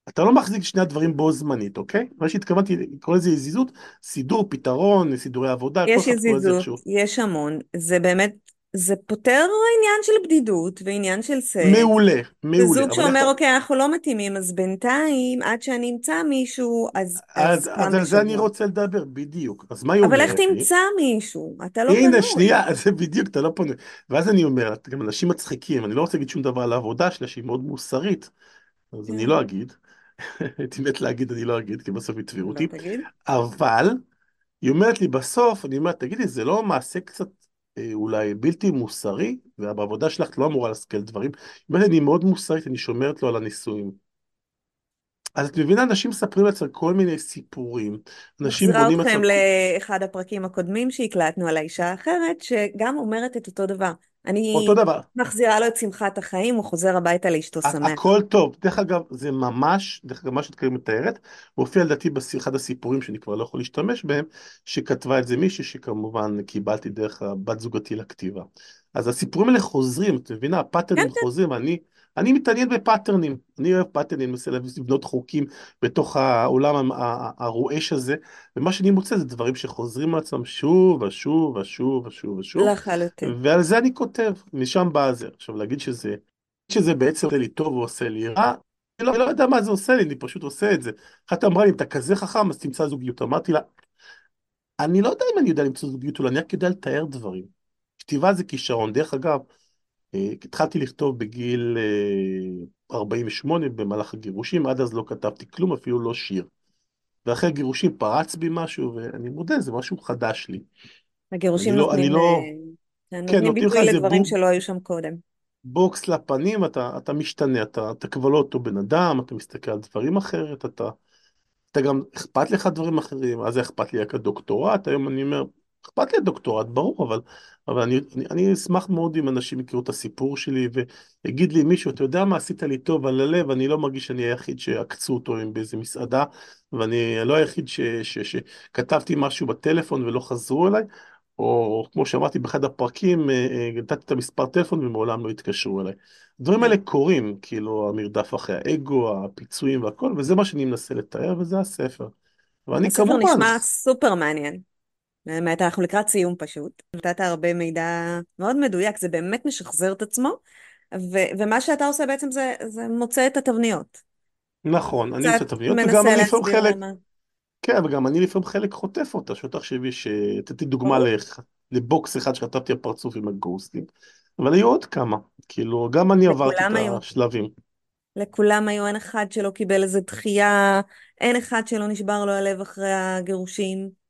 אתה לא מחזיק שני הדברים בו זמנית, אוקיי? מה שהתכוונתי לקרוא לזה יזיזות, סידור, פתרון, סידורי עבודה, יש קורא יזיזות. יש המון. זה באמת, זה פותר עניין של בדידות ועניין של סקס. מעולה, מעולה, וזוג אבל איך... שאומר, אוקיי, אנחנו לא מתאימים, אז בינתיים, עד שאני אמצא מישהו, אז, אז אז, אז על זה אני. רוצה לדבר, בדיוק. אז מה היא אבל איך אומרת? תמצא מישהו? אתה לא הנה, פנוי. שנייה, [LAUGHS] זה בדיוק, אתה לא פונה. ואז אני אומר, גם אנשים מצחיקים, אני לא רוצה להגיד שום דבר על העבודה שלה, שהיא מאוד מוסרית, אז אני כן, לא אגיד. [LAUGHS] הייתי מת להגיד, אני לא אגיד, כי בסוף יתבעו לא אותי. אבל, היא אומרת לי בסוף, אני אומר, תגידי, זה לא מעשה קצת אולי בלתי מוסרי? ובעבודה שלך את לא אמורה להשכיל דברים. היא אומרת, אני מאוד מוסרית, אני שומרת לו על הנישואים. אז את מבינה, אנשים מספרים לעצמם כל מיני סיפורים. אנשים מחזירה בונים אתכם לעצמם לאחד הפרקים הקודמים שהקלטנו על האישה האחרת, שגם אומרת את אותו דבר. אותו אני דבר. מחזירה לו את שמחת החיים, הוא חוזר הביתה לאשתו שמח. הכל טוב. דרך אגב, זה ממש, דרך אגב, מה שאת כרגע מתארת, מופיע לדעתי באחד הסיפורים שאני כבר לא יכול להשתמש בהם, שכתבה את זה מישהי שכמובן קיבלתי דרך הבת זוגתי לכתיבה. אז הסיפורים האלה חוזרים, את מבינה? כן, הפאטרנים כן. חוזרים, אני, אני מתעניין בפאטרנים, אני אוהב פאטרנים, מנסה לבנות חוקים בתוך העולם הרועש הזה, ומה שאני מוצא זה דברים שחוזרים על עצמם שוב ושוב ושוב ושוב ושוב, לחלוטין. ועל זה אני כותב, משם בא זה. עכשיו להגיד שזה שזה בעצם עושה לי טוב או עושה לי רע, אני לא, לא יודע מה זה עושה לי, אני פשוט עושה את זה. אחת אמרה לי, אם אתה כזה חכם, אז תמצא זוגיות. אמרתי לה, אני לא יודע אם אני יודע למצוא זוגיות, אולי אני רק יודע לתאר דברים. כתיבה זה כישרון. דרך אגב, התחלתי לכתוב בגיל אה, 48 במהלך הגירושים, עד אז לא כתבתי כלום, אפילו לא שיר. ואחרי הגירושים פרץ בי משהו, ואני מודה, זה משהו חדש לי. הגירושים לא, נותנים, לא, אה, כן, נותנים ביטוי לדברים בוב, שלא היו שם קודם. בוקס לפנים, אתה, אתה משתנה, אתה, אתה כבר לא אותו בן אדם, אתה מסתכל על דברים אחרת, אתה, אתה גם, אכפת לך דברים אחרים, אז אכפת לי רק הדוקטורט, היום אני אומר, אכפת לי הדוקטורט, ברור, אבל, אבל אני, אני, אני אשמח מאוד אם אנשים יכירו את הסיפור שלי ויגיד לי מישהו, אתה יודע מה עשית לי טוב על הלב, אני לא מרגיש שאני היחיד שעקצו אותו באיזה מסעדה, ואני לא היחיד ש, ש, ש, שכתבתי משהו בטלפון ולא חזרו אליי, או כמו שאמרתי באחד הפרקים, אה, אה, נתתי את המספר טלפון ומעולם לא התקשרו אליי. הדברים. האלה קורים, כאילו המרדף אחרי האגו, הפיצויים והכל, וזה מה שאני מנסה לתאר, וזה הספר. ואני הספר כמובן, נשמע סופר מעניין. באמת, אנחנו לקראת סיום פשוט. נתת הרבה מידע מאוד מדויק, זה באמת משחזר את עצמו, ו- ומה שאתה עושה בעצם זה, זה מוצא את התבניות. נכון, אני מוצא תבניות, וגם אני לפעמים חלק. כן, וגם אני לפעמים חלק חוטף אותה, שלא תחשבי שתתי דוגמה ברור. לח- לבוקס אחד שכתבתי על פרצוף עם הגוסטים, אבל היו עוד כמה, כאילו, גם אני עברתי את היו. השלבים. לכולם היו, אין אחד שלא קיבל איזה דחייה, אין אחד שלא נשבר לו הלב אחרי הגירושים.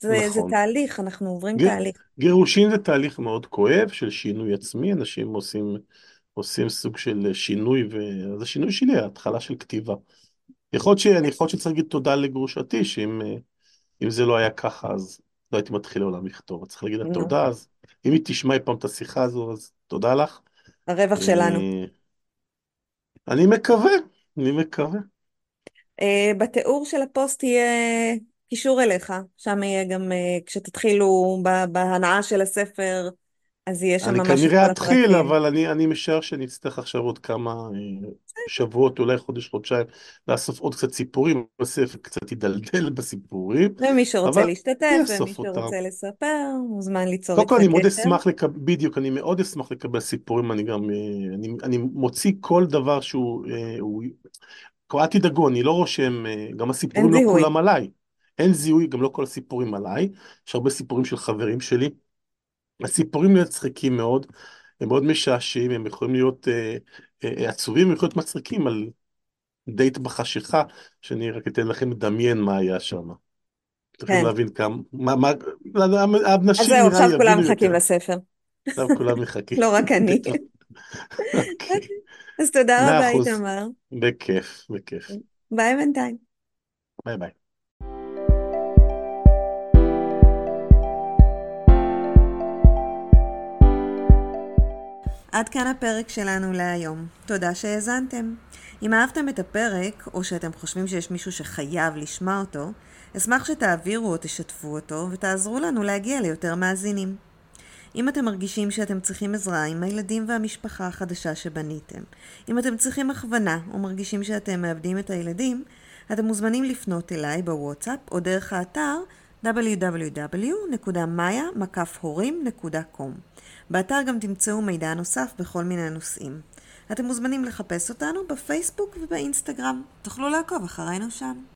זה, זה נכון. תהליך, אנחנו עוברים ג- תהליך. גירושין זה תהליך מאוד כואב של שינוי עצמי, אנשים עושים, עושים סוג של שינוי, וזה שינוי שלי, התחלה של כתיבה. יכול להיות שאני יכול להיות שצריך להגיד תודה לגרושתי, שאם אה, זה לא היה ככה, אז לא הייתי מתחיל לעולם לכתוב. צריך להגיד לה נו, תודה, אז אם היא תשמע פעם את השיחה הזו, אז תודה לך. הרווח שלנו. אה, אני מקווה, אני מקווה. אה, בתיאור של הפוסט יהיה קישור אליך, שם יהיה גם, אה, כשתתחילו בהנאה של הספר, אז יהיה שם אני ממש את כנראה אתחיל. אבל אני, אני משער שאני אצטרך עכשיו עוד כמה אה, שבועות, אולי חודש, חודשיים, לאסוף עוד קצת סיפורים, הספר קצת ידלדל [LAUGHS] בסיפורים, ומי שרוצה אני להשתתף ומי אאסוף אותם. שרוצה לספר, מוזמן ליצור קודם כל אני מאוד. אשמח לקבל, בדיוק, אני מאוד אשמח לקבל סיפורים, אני גם, אה, אני, אני מוציא כל דבר שהוא, הוא, אל תדאגו, אני לא רושם, גם הסיפורים לא. כולם עליי. אין זיהוי, גם לא כל הסיפורים עליי, יש הרבה סיפורים של חברים שלי. הסיפורים מצחיקים מאוד, הם מאוד משעשעים, הם יכולים להיות אה, אה, אה, עצובים, הם יכולים להיות מצחיקים על דייט בחשיכה, שאני רק אתן לכם לדמיין מה היה שם. צריכים כן. להבין כמה, מה, מה, אז זהו, עכשיו כולם מחכים יותר. לספר. עכשיו כולם מחכים. [LAUGHS] לא רק אני. [LAUGHS] אוקיי. אז תודה רבה. איתמר. בכיף, בכיף. ביי בינתיים. ביי ביי. עד כאן הפרק שלנו להיום. תודה שהאזנתם. אם אהבתם את הפרק, או שאתם חושבים שיש מישהו שחייב לשמוע אותו, אשמח שתעבירו או תשתפו אותו, ותעזרו לנו להגיע ליותר מאזינים. אם אתם מרגישים שאתם צריכים עזרה עם הילדים והמשפחה החדשה שבניתם, אם אתם צריכים הכוונה, או מרגישים שאתם מאבדים את הילדים, אתם מוזמנים לפנות אליי בוואטסאפ, או דרך האתר www.maya-הורים.com באתר גם תמצאו מידע נוסף בכל מיני נושאים. אתם מוזמנים לחפש אותנו בפייסבוק ובאינסטגרם. תוכלו לעקוב אחרינו שם.